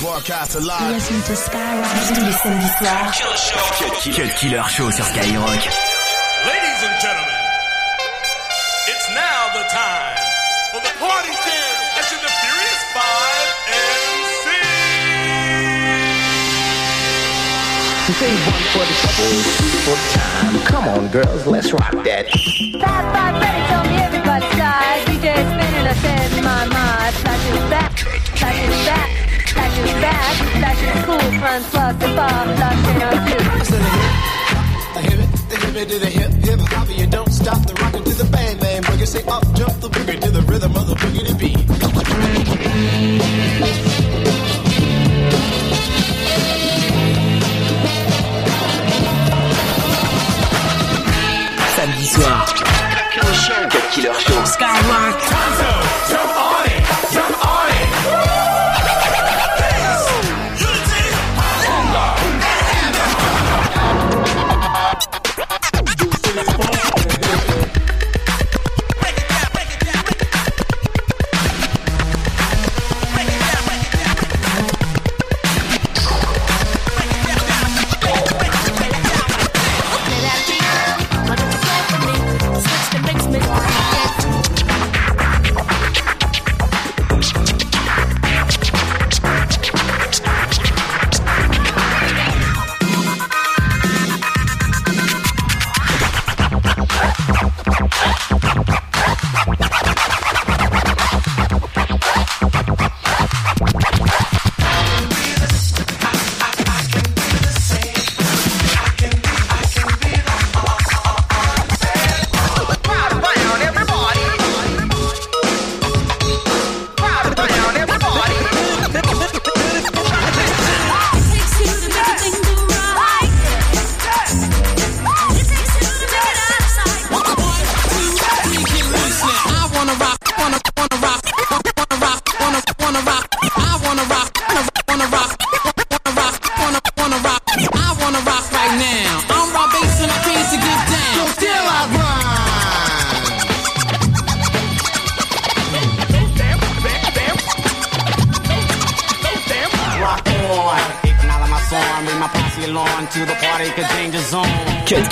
Broadcast live. Listen to Skyrock tous les samedis soirs. Cut, Cut Killer Show sur Skyrock. Ladies and gentlemen, it's now the time for the party jam session the Furious Five MC. Save one for the trouble, for the time. Come on, girls, let's rock that. Five, five, ready, tell me everybody's side. DJ spinning, I said in my mind. Flash is back, flash is back, flash back, flash is cool, front plus and far, flash in on hip it, the hip to the hip, hip hop, you don't stop the rockin' to the bang bang boogie. Say up, jump the boogie to the rhythm of the boogie to beat.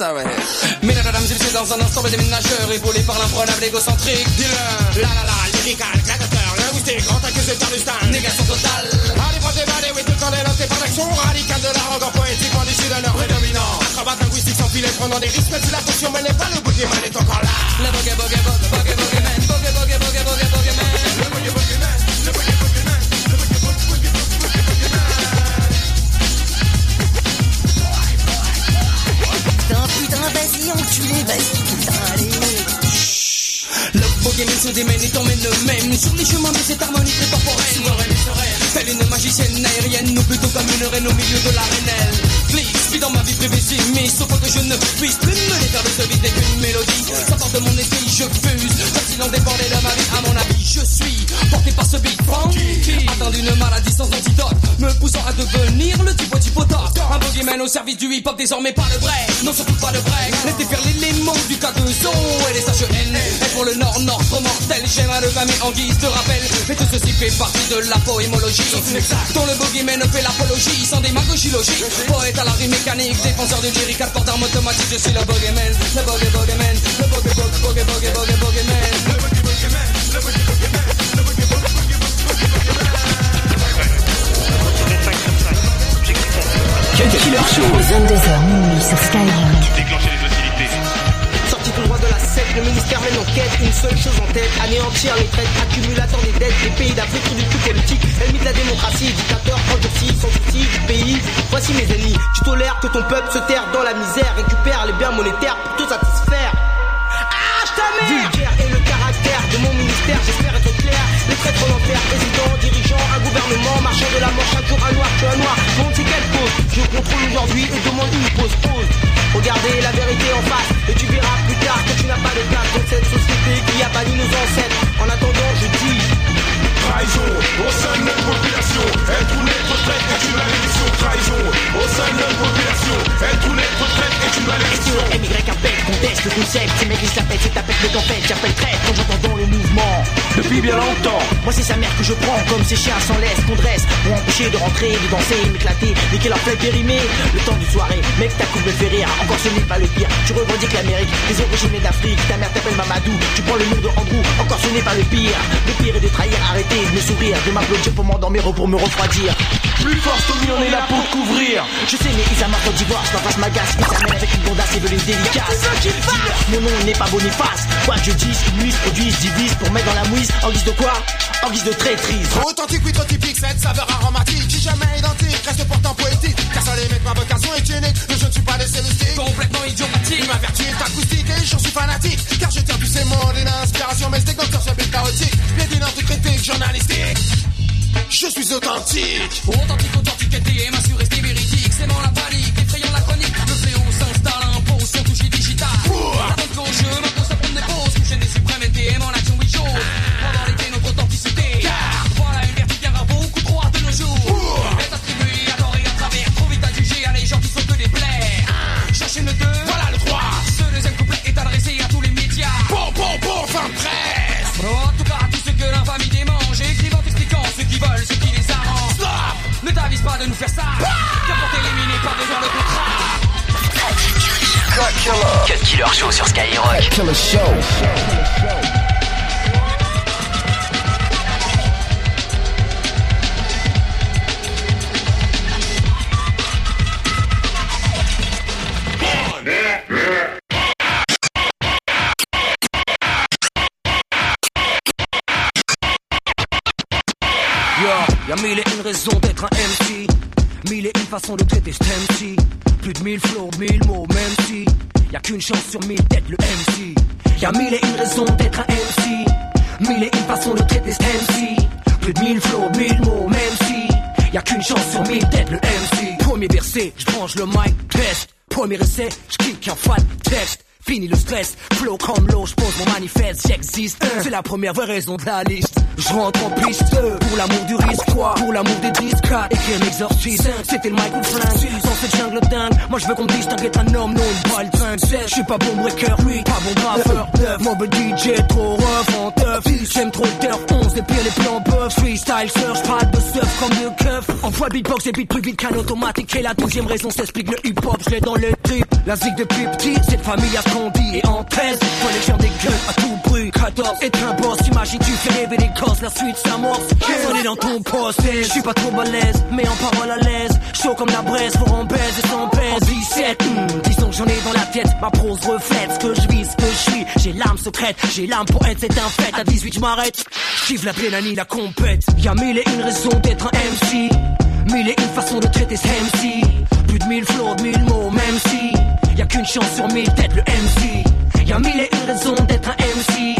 Mesdames, dames et messieurs, dans un instant, les déménageurs, épaulés par l'imprenable égocentrique. Dealer, la la la, lyrical, gladiateur, linguistique, grand accusé de négation totale. Allez, prends tes balles, oui, tout le temps dénoté par l'action radicale de l'art, encore poétique, en issu d'un heure prédominant. Acrobate linguistique sans filet, prenant des risques, même si la potion, mais n'est pas le au milieu de l'arénelle. Glisse, vis dans ma vie privée, si mais sauf que je ne puisse plus me défaire de ce vide qu'une mélodie s'apporte de mon esprit, je fuse. Comme si l'on dépendait de ma vie, à mon avis, je suis porté par ce beat funky. Atteint d'une maladie sans antidote, me poussant à devenir le type du potop. Un boogeyman au service du hip-hop, désormais pas le break. Non, surtout pas le break. Laissez faire l'élément du K2O et les HN. Et pour le nord-nord, mortel, j'aime à le famille en guise de rappel. Fait partie de la poémologie. Dont le boogeyman fait l'apologie, sans démagogie logique. Poète à la rime mécanique, défenseur du lyrique, à port d'armes automatique, je suis le boogeyman. Le boogie boogeyman, le boogie boogie boogie boogeyman. Cut Killer Show. 22h minuit sur Skyrock. Le ministère mène enquête, une seule chose en tête, anéantir les traites, accumulateur des dettes des pays d'Afrique du cul politique, ennemi de la démocratie, dictateur, endurci, sans souci du pays. Voici mes ennemis, tu tolères que ton peuple se terre dans la misère, récupère les biens monétaires pour te satisfaire. Ah, je Vulgaire et le caractère de mon ministère, j'espère être clair. Les traîtres en enfer, président, dirigeant, un gouvernement, marchand de la manche, un jour un noir, tu un noir. Bon, c'est quelle cause Je contrôle aujourd'hui et demande une pause, pause. Regardez la vérité en face et tu verras plus tard que tu n'as pas de place dans cette société qui a banni nos ancêtres. En attendant, je dis. Trahison au sein de notre population. Être ou n'être retraite est une malédiction. Trahison au sein de notre population. Être ou n'être retraite est une malédiction. MY impec, conteste le concept. Ces mecs ils s'appellent, c'est tapette, mais qu'en fait j'appelle traite quand j'entends dans le mouvement. Depuis bien longtemps. Moi c'est sa mère que je prends comme ces chiens sans laisse qu'on dresse pour empêcher de rentrer, de danser, m'éclater, niquer leur fête périmée. Le temps d'une soirée, mec ta coupe me fait rire. Encore ce n'est pas le pire. Tu revendiques l'Amérique, les origines d'Afrique. Ta mère t'appelle Mamadou. Tu prends le nom de Andrew. Encore ce n'est pas le pire. Le pire est de trahir, arrêter de me sourire, de m'applaudir pour m'endormir ou pour me refroidir. Plus force, Tommy, on est là pour couvrir. Je sais, mais ils amènent au divorce, l'en face m'agace, ils amènent avec une bondasse et veulent une délicace. Mon nom n'est pas Boniface. Quoi que je dise, ils nuisent, produisent, divisent pour mettre dans la mouise. En guise de quoi? En guise de traîtrise. Authentique, oui, trop typique, cette saveur aromatique, qui jamais identique, reste pourtant poétique. Car ça limite ma vocation est unique, mais je ne suis pas des cellustiques. Complètement idiomatique. Ma vertu est acoustique et j'en suis fanatique. Car je tiens tous ces mots d'une inspiration mystique, docteur sur but chaotique. Bien d'une critique, journalistique. Je suis authentique. Authentique, authentique, et ma surestime véridique. C'est la panique, effrayant la chronique. Le fléau s'installe, impose son toucher digital. La bande gauche, maintenant ça prend des pauses. Couché des suprêmes, NTM en action, oui, chaud. Pendant l'été, un. Mille et une façons de traiter cet MC. Plus de mille flows, mille mots, même si y'a qu'une chance sur mille d'être le MC. Y'a mille et une raisons d'être un MC. Mille et une façons de traiter MC. Plus de mille flows, mille mots, même si y'a qu'une chance sur mille d'être le MC. Premier verset, je branche le mic, test. Premier essai, je clique en fan, texte. Fini le stress, flow comme l'eau, je pose mon manifeste, j'existe. C'est la première vraie raison de la liste. Je rentre en piste pour l'amour du risque, quoi. Pour l'amour des disques, écrire un exorcisme. C'était le mic ou le flingue. Dans cette jungle dingue, moi je veux qu'on me être un homme, non une balle. Je suis pas bon breaker, lui, pas bon graveur. Mob DJ, trop rough, en teuf. J'aime trop le turf, 11 et pire les plans buff. Freestyle surf, pas de surf comme de keuf. Le beatbox et beat plus vite qu'un automatique. Et la douzième raison s'explique le hip hop, je dans le trip. La zig depuis petit, cette famille a et en 13. Faut les gens des gueules à tout bruit. 14, être un boss, imagine tu fais rêver les gosses, la suite s'amorce. On est dans ton poste, je suis pas trop balèze, mais en parole à l'aise. Chaud comme la braise, faut en baise et sans baise. En 17, hmm, disons que j'en ai dans la tête. Ma prose reflète ce que je vis, ce que je suis. J'ai l'âme secrète, j'ai l'âme pour être, c'est un fait. À 18, je m'arrête. J'kiffe la plénanie, la compète. Y'a mille et une raisons d'être un MC. Mille et une façons de traiter ce MC. Plus de mille flots, de mille mots, même si y a qu'une chance sur mille d'être le MC. Y a mille et une raisons d'être un MC.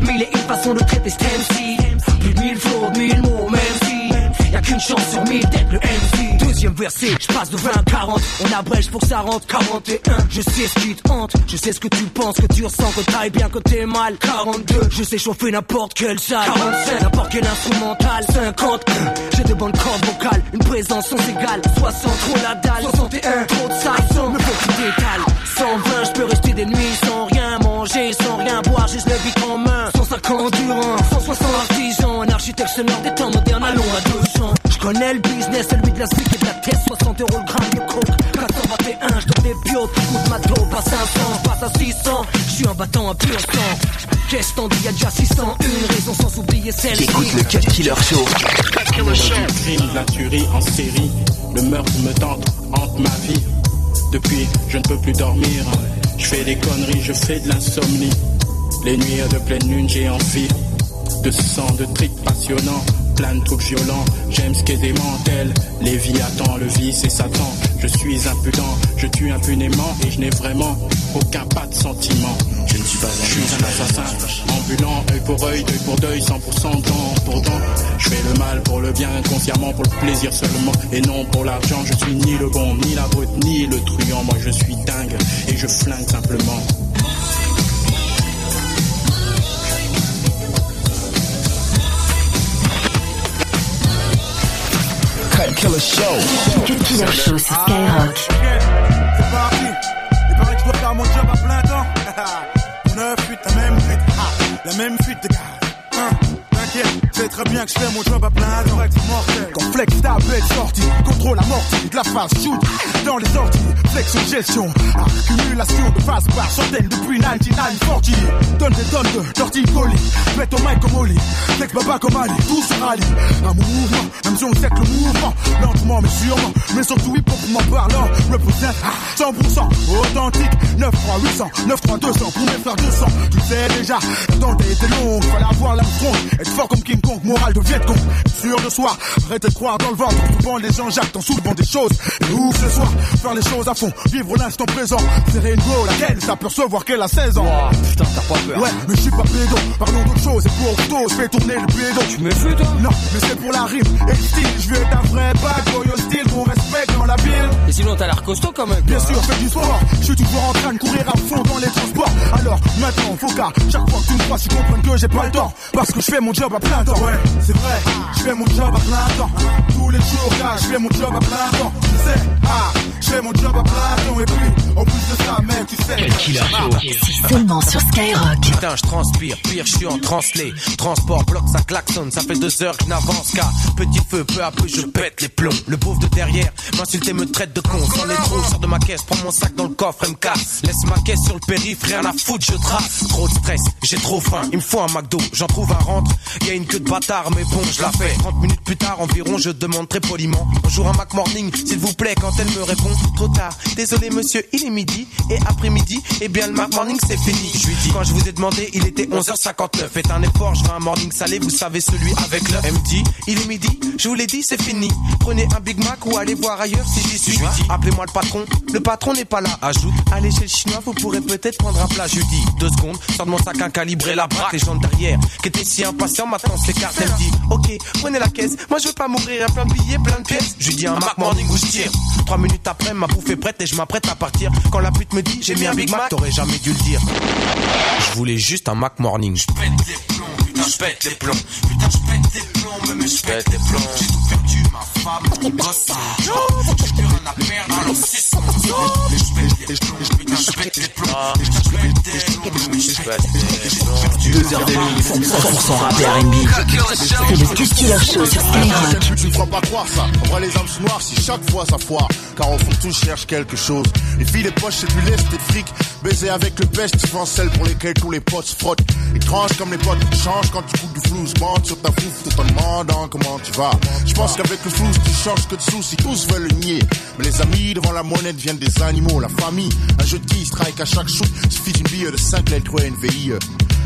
Mille et une façons de traiter cet MC. Plus de mille flots, mille mots, même si y a qu'une chance sur mille d'être le MC. Verset, je passe de 20 à 40. On abrège pour que ça rentre 41. Je sais ce qui te hante, je sais ce que tu penses, que tu ressens, que t'ailles bien, que t'es mal. 42, je sais chauffer n'importe quelle salle. 45, n'importe quel instrumental. 50, j'ai de bonnes cordes vocales, une présence sans égale. 60, trop la dalle. 61, trop de 100, me faut que tu décales. 120, je peux rester des nuits sans rien manger, sans rien boire, juste le bic en main. 150 durant, 160 artisans, un architecte sonore des temps modernes, allons à 200. Je connais le business, celui de la suite et de la tête, 60 euros le gramme de coke. 421, je donne des bio, toute ma dope à 500, je passe à 600, je suis un battant à pur sang. Qu'est-ce t'en dis, y'a déjà 600, une raison sans oublier celle-ci. Écoute le Cut Killer Show. Du crime, la tuerie en série. Le meurtre me tente, hante ma vie. Depuis, je ne peux plus dormir. Je fais des conneries, je fais de l'insomnie. Les nuits de pleine lune, j'ai envie de sang, de trip passionnant, plein de trucs violents. J'aime ce qui est démentel, Léviathan, le vice et Satan. Je suis impudent, je tue impunément et je n'ai vraiment aucun pas de sentiment. Je ne suis pas un, je suis un assassin ambulant, œil pour œil, deuil pour deuil, 100% dent pour dent. Je fais le mal pour le bien, inconsciemment pour le plaisir seulement et non pour l'argent. Je suis ni le bon, ni la brute, ni le truand. Moi je suis dingue et je flingue simplement. Killer Show. Killer Show sur Skyrock. C'est parti. Il paraît que je dois faire mon job à plein temps. On a la même fuite. La même fuite de gars. C'est très bien que je fais mon job à plein temps. Quand flex ta bête sortie, contrôle amorti de la phase shoot. Dans les sorties, flex gestion. Accumulation de phase par centaines depuis 1940. Donne des tonnes de torticolis. Mets au mic comme Oli. Flex baba comme Ali, tout se rallie. Un mouvement, même si on sait que le mouvement, lentement mais sûrement, mais surtout hip hop m'en parlant, représente ah, 100% authentique. 9 3 800, 9 3 200 pour mes frères 200. Tu sais déjà, la tente était longue, fallait avoir la être fort comme King Kong, morale de Viet Cong. Sûr de soi, arrêtez de croire dans le ventre, souvent les gens jactent en soulevant des choses. Et ouf ce soir, faire les choses à fond, vivre l'instant présent. C'est Rainbow, laquelle s'apercevoir qu'elle a 16 ans. putain, t'as pas peur. Ouais, mais je suis pas pédo, parlons d'autre chose, et pour auto, je fais tourner le pédo. Tu me fais toi? Non, mais c'est pour la rime et le style, je veux être un vrai bad boy hostile qu'on respecte dans la ville. Et sinon, t'as l'air costaud quand même. Bien sûr, hein. fais du sport, je suis toujours en train de courir à fond dans les transports. Alors maintenant, faut qu'à chaque fois que tu me crois, tu comprennes que j'ai pas le temps. Parce que je fais mon job à plein temps. Ouais, c'est vrai, je fais mon job à plein temps. Tous les jours, je fais mon job à plein temps. Sais, ah, je fais mon job à plein. Et puis, en plus de ça, mec, tu sais. C'est seulement sur Skyrock. Putain, je transpire, pire, je suis en translé. Transport, bloc, ça klaxonne, ça fait deux heures que je n'avance qu'à petit feu, peu à peu, je pète les plombs. Le pauvre de derrière m'insulte et me traite de con. Sans les trous, sors de ma caisse, prends mon sac dans le coffre et me casse. Laisse ma caisse sur le périph', rien à foutre, je trace. Trop de stress, j'ai trop faim, il me faut un McDo. J'en trouve un rentre, y a une queue de bâtard, mais bon, je la fais. 30 minutes plus tard environ, je demande très poliment. Bonjour un Mac Morning, s'il vous plaît, quand elle me répond, trop tard. Désolé monsieur, il est midi, et après-midi, eh bien le Morning c'est fini. Je lui dis, quand je vous ai demandé, il était 11h59. Faites un effort, je veux un morning salé, vous savez celui avec l'œuf. Elle me dit, il est midi, je vous l'ai dit, c'est fini. Prenez un Big Mac ou allez voir ailleurs si j'y suis. Appelez-moi le patron, le patron n'est pas là. Ajoute, allez chez le chinois, vous pourrez peut-être prendre un plat. Je lui dis, deux secondes, sors de mon sac un calibré la braque. Les gens derrière, qui étaient si impatients, maintenant s'écartent. Elle me dit, ok, prenez la caisse, moi je veux pas mourir, plein de billets, plein de pièces. Je lui dis un Mac Morning où je Trois minutes après, ma bouffe est prête et je m'apprête à partir. Quand la pute me dit, j'ai mis un Big Mac, t'aurais jamais dû le dire. Je voulais juste un Mac Morning. Putain, je pète les plombs. Putain, je pète les plombs, mais je pète les plombs. J'ai tout perdu, ma femme, mon gosse, mon. J'ai plus rien à perdre, alors c'est son job. Mais je pète les plombs, putain, je pète les plombs. Putain, je pète les plombs, mais je pète les plombs. Deux heures de mix, 100% rap R&B. C'est le Cut Killer Show sur Skyrock. Tu ne crois pas croire ça. En vrai, les âmes sont noires si chaque fois ça foire. Car au fond, tous cherchent quelque chose. Les filles, les poches, c'est du lest et fric. Baiser avec le best, souvent celles pour lesquelles tous les potes se frottent. Étrange comme les potes changent quand tu coupes du flou. Monte sur ta fouf tout en demandant comment tu vas. Je pense qu'avec le flou, tu changes que de soucis. Tous veulent le nier. Mais les amis devant la monnaie deviennent des animaux. La famille, un jeu de qui strike à chaque shoot. Suffit d'une bille de 5 lettres et une VIE.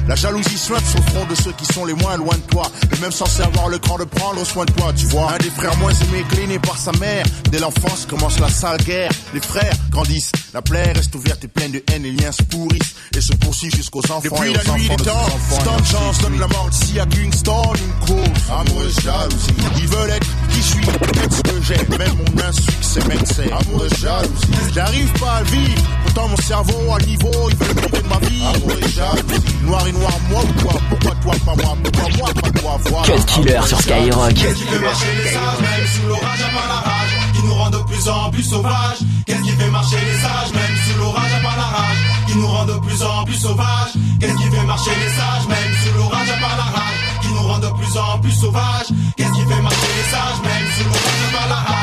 La jalousie suinte sur le front de ceux qui sont les moins loin de toi. Et même censés avoir le cran de prendre soin de toi, tu vois. Un des frères moins aimés, cléné par sa mère. Dès l'enfance commence la sale guerre. Les frères grandissent. La plaie reste ouverte et pleine de haine. Les liens se pourrissent et se poursuivent jusqu'aux enfants. Depuis et aux la nuit des de temps, de chance donne la mort ici à Kingston. Une cause amoureuse jalousie. Ils veulent être qui je suis, être ce que j'ai. Même mon insuccès m'excès. Amoureuse jalousie. J'arrive pas à vivre. Pourtant mon cerveau à niveau, ils veulent priver de ma vie. Amoureuse jalousie. Noir et noir, moi ou toi Pourquoi toi, pas moi? Pourquoi moi, pas toi? Voilà. Cut Killer sur Skyrock. Qui fait marcher nous rend de plus en plus sauvages. Qu'est-ce qui fait marcher les sages, même sous l'orage à part la rage, qui nous rend de plus en plus sauvages. Qu'est-ce qui fait marcher les sages, même sous l'orage à part la rage, qui nous rend de plus en plus sauvages. Qu'est-ce qui fait marcher les sages, même sous l'orage à part la rage,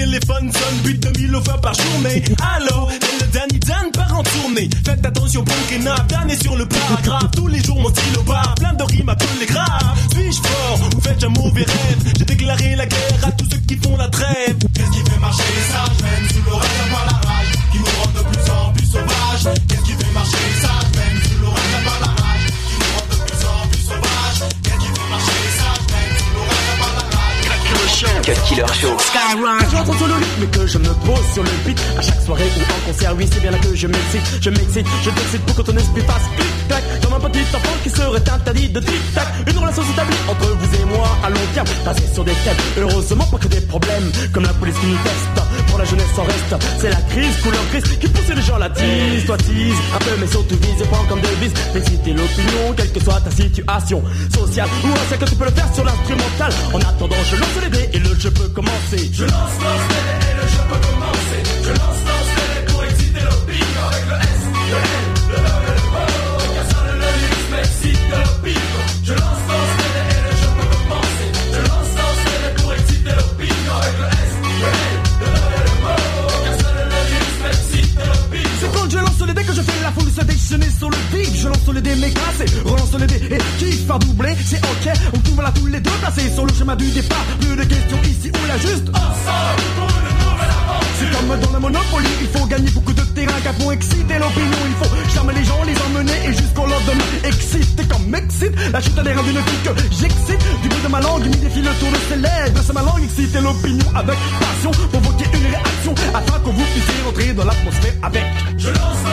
téléphone sonne, but de mille fois par journée. Alors, et le Danny Dan part en tournée. Faites attention, bon Kenap, Dan est sur le paragraphe. Tous les jours, mon stylo barre, plein de rimes appelées graves. Suis-je fort ou faites un mauvais rêve? J'ai déclaré la guerre à tous ceux qui font la trêve. Qu'est-ce qui fait marcher les sages, même sous l'orage Cut Killer Show. Skyrock. J'entends sur le rythme que je me pose sur le beat À chaque soirée ou en concert, oui c'est bien là que je m'excite. Je m'excite, je t'excite pour que ton esprit fasse clic-clac Comme un petit enfant qui serait interdit de tic-tac. Une relation s'établit entre vous et moi à long terme Basée sur des thèmes, heureusement pas que des problèmes Comme la police qui nous teste, pour la jeunesse en reste C'est la crise, couleur grise, qui pousse les gens à la tease Toi tease, un peu mais surtout vise et prends comme devise D'exciter l'opinion, quelle que soit ta situation sociale Ou un que tu peux le faire sur l'instrumental. En attendant je lance les dés et le jeu peut commencer. Je lance, lance les dés et le jeu peut commencer. Je lance, lance les dés pour exciter l'opinion Avec le S, le L, se déchaîner sur le beat Je lance les dés mais cassé, relance les dés et kiffe à doubler. C'est ok, on trouve là tous les deux placés. Sur le chemin du départ Plus de questions ici ou là. Juste Ensemble pour nouvelle aventure C'est comme dans la Monopoly, il faut gagner beaucoup de terrain. Car pour exciter l'opinion Il faut charmer les gens, les emmener et jusqu'au lendemain. Exciter comme excite, la chute à l'air d'une fille que j'excite. Du bout de ma langue, il défile le tour de ses lèvres. C'est ma langue, exciter l'opinion avec passion. Provoquer une réaction afin que vous puissiez rentrer dans l'atmosphère avec. Je lance,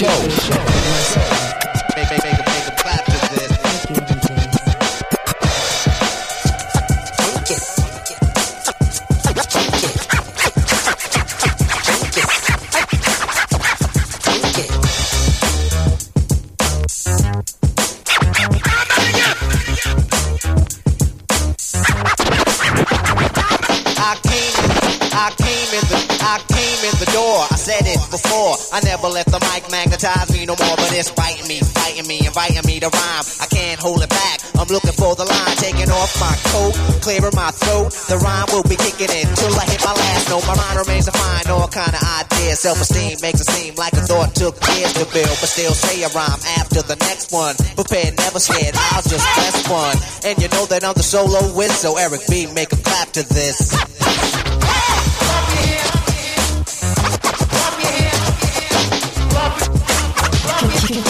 show. Make, make, make, make a clap to this. Thank you, Take it. Before. I never let the mic magnetize me no more, but it's biting me, fighting me, inviting me to rhyme. I can't hold it back. I'm looking for the line, taking off my coat, clearing my throat. The rhyme will be kicking in till I hit my last note. My mind remains to find all kind of ideas. Self-esteem makes it seem like a thought took years to build, but still say a rhyme after the next one. Prepared, never scared. I'll just press one, and you know that I'm the solo wit. So Eric B, make a clap to this. That's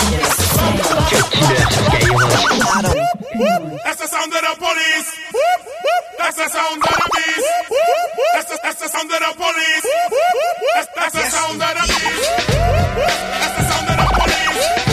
the sound of the police. That's the sound of the beast. That's the, that's the sound of the police. That's, the sound of the beast. That's the sound of the police.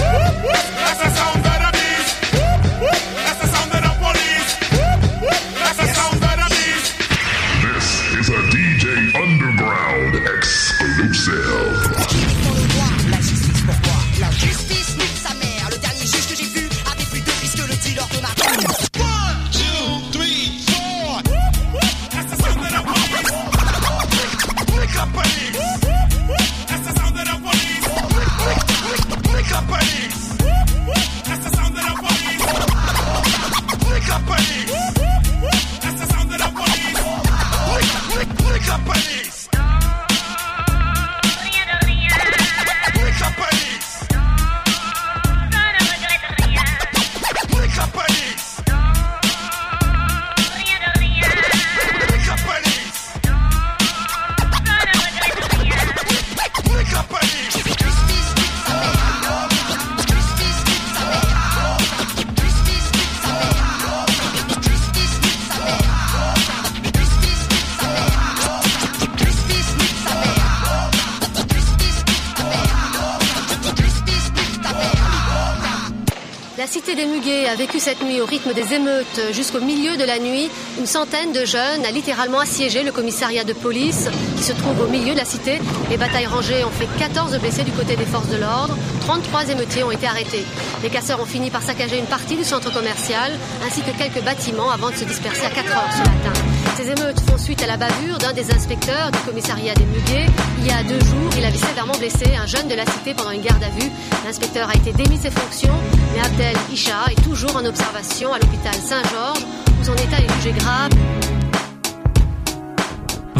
La cité des Muguets a vécu cette nuit au rythme des émeutes. Jusqu'au milieu de la nuit, une centaine de jeunes a littéralement assiégé le commissariat de police qui se trouve au milieu de la cité. Les batailles rangées ont fait 14 blessés du côté des forces de l'ordre. 33 émeutiers ont été arrêtés. Les casseurs ont fini par saccager une partie du centre commercial ainsi que quelques bâtiments avant de se disperser à 4 heures ce matin. Ces émeutes font suite à la bavure d'un des inspecteurs du commissariat des Muguets. Il y a deux jours, il avait sévèrement blessé un jeune de la cité pendant une garde à vue. L'inspecteur a été démis de ses fonctions, mais Abdel Isha est toujours en observation à l'hôpital Saint-Georges, où son état est jugé grave.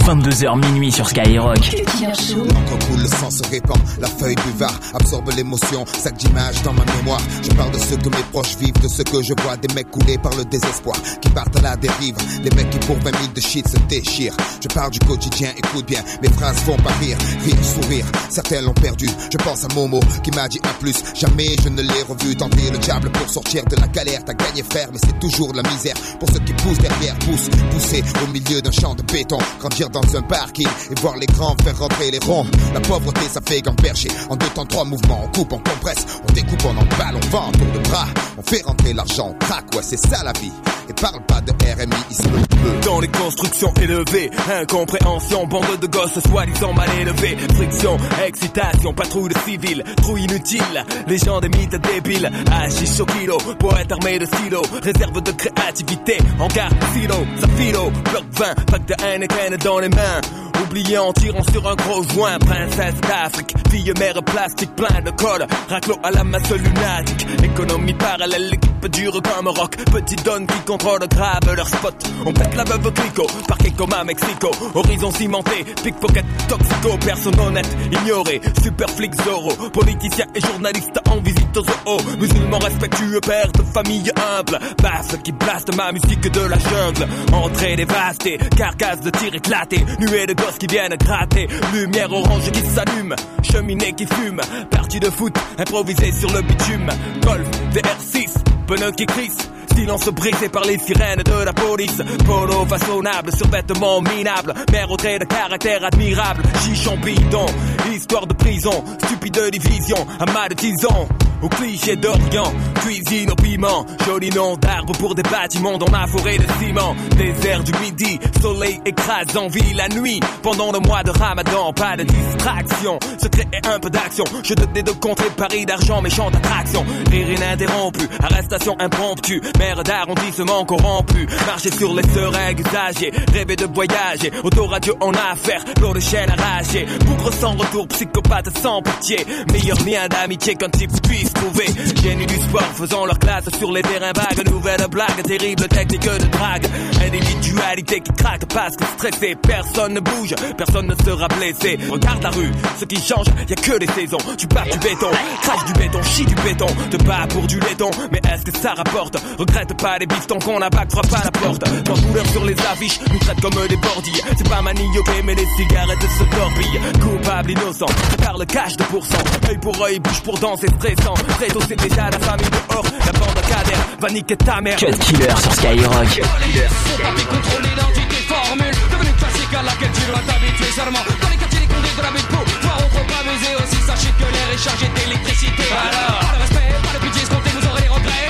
22h minuit sur Skyrock. Encore cool, le sang se répand, la feuille buvard absorbe l'émotion, sac d'images dans ma mémoire. Je parle de ce que mes proches vivent, de ce que je vois, des mecs coulés par le désespoir, qui partent à la dérive, des mecs qui pour 20 000 de shit se déchirent. Je parle du quotidien, écoute bien, mes phrases font pas rire, rire, sourire. Certains l'ont perdu, je pense à Momo qui m'a dit un plus. Jamais je ne l'ai revu tenter le diable pour sortir de la galère. T'as gagné faire, mais c'est toujours de la misère. Pour ceux qui poussent derrière, poussent, pousser au milieu d'un champ de béton, grandir dans un parking et voir les grands faire rentrer les ronds. La pauvreté, ça fait gamberger. En deux temps, trois mouvements, on coupe, on compresse, on découpe, on emballe, on vend, tour de bras. On fait rentrer l'argent, on craque, ouais, c'est ça la vie. Et parle pas de RMI, se le peut. Dans les constructions élevées, incompréhension, bande de gosses soi-disant mal élevés, friction, excitation, patrouille de civils, trou inutile, les gens des mythes débiles, Hachiche au kilo, poète armé de stylo, réserve de créativité, en garde silo, ça filo, bloc 20, pack de Heineken dans les 49 Oublié en tirant sur un gros joint, princesse d'Afrique, fille mère plastique plein de colle, raclo à la masse lunatique, économie parallèle, l'équipe dure comme rock, petit donne qui contrôle grave leur spot, on pète la veuve clico, parquet comme à Mexico, horizon cimenté, pickpocket, toxico, personne honnête, ignoré, super flic Zorro, politicien et journaliste en visite aux zoo, musulman respectueux, père de famille humble, basse qui blaste ma musique de la jungle, entrée dévastée, carcasse de tir éclaté, nuée de gosses qui viennent gratter, lumière orange qui s'allume, cheminée qui fume, partie de foot improvisée sur le bitume, golf, VR6, pneus qui crissent, silence brisé par les sirènes de la police, polo façonnable, survêtement minable, mère au trait de caractère admirable, chichon bidon, histoire de prison, stupide division, amas de tison. Au cliché d'Orient, cuisine au piment, joli nom d'arbre pour des bâtiments dans ma forêt de ciment. Désert du midi, soleil écrasant, vie la nuit. Pendant le mois de ramadan, pas de distraction. Secret et un peu d'action. Je te dis de contrer Paris d'argent, méchante attraction. Rire ininterrompu, arrestation impromptue. Mère d'arrondissement corrompu. Marcher sur les seringues usagées, rêver de voyager. Autoradio en affaire, l'eau de chaîne arrachée. Bougre sans retour, psychopathe sans pitié. Meilleur lien d'amitié qu'un type puisse trouver. Génie du sport faisant leur classe sur les terrains vagues. Nouvelle blague, terrible technique de drague. Individualité qui craque parce que stressé. Personne ne bouge, personne ne sera blessé. Regarde la rue, ce qui change, y a que des saisons. Tu pars du béton, crache du béton, chie du béton. Te bats pour du laiton, mais est-ce que ça rapporte? Regrette pas les bifetons qu'on a bac, frappe à la porte. Quand douleur sur les affiches, nous traite comme des bordilles. C'est pas manioqué, mais les cigarettes se torpillent. Coupable, innocent, par le cash de pourcent. Œil pour œil, bouche pour danser, stressant. Très tôt, c'est déjà la famille dehors. La bande à cadère va niquer ta mère. Cut Killer sur Skyrock. Pas contrôle l'identité formule. Devenu classique à laquelle tu dois t'habituer seulement. Dans les quartiers les condés de la de peau Voir on trop amuser aussi. Sachez que l'air est chargé d'électricité. Alors Pas de respect, pas de budget escompté Vous aurez les regrets.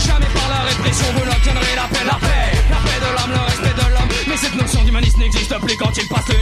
Jamais par la répression Vous n'obtiendrez la paix. La paix, la paix de l'homme, le respect de l'homme. Mais cette notion d'humanisme n'existe plus quand il passe Préférons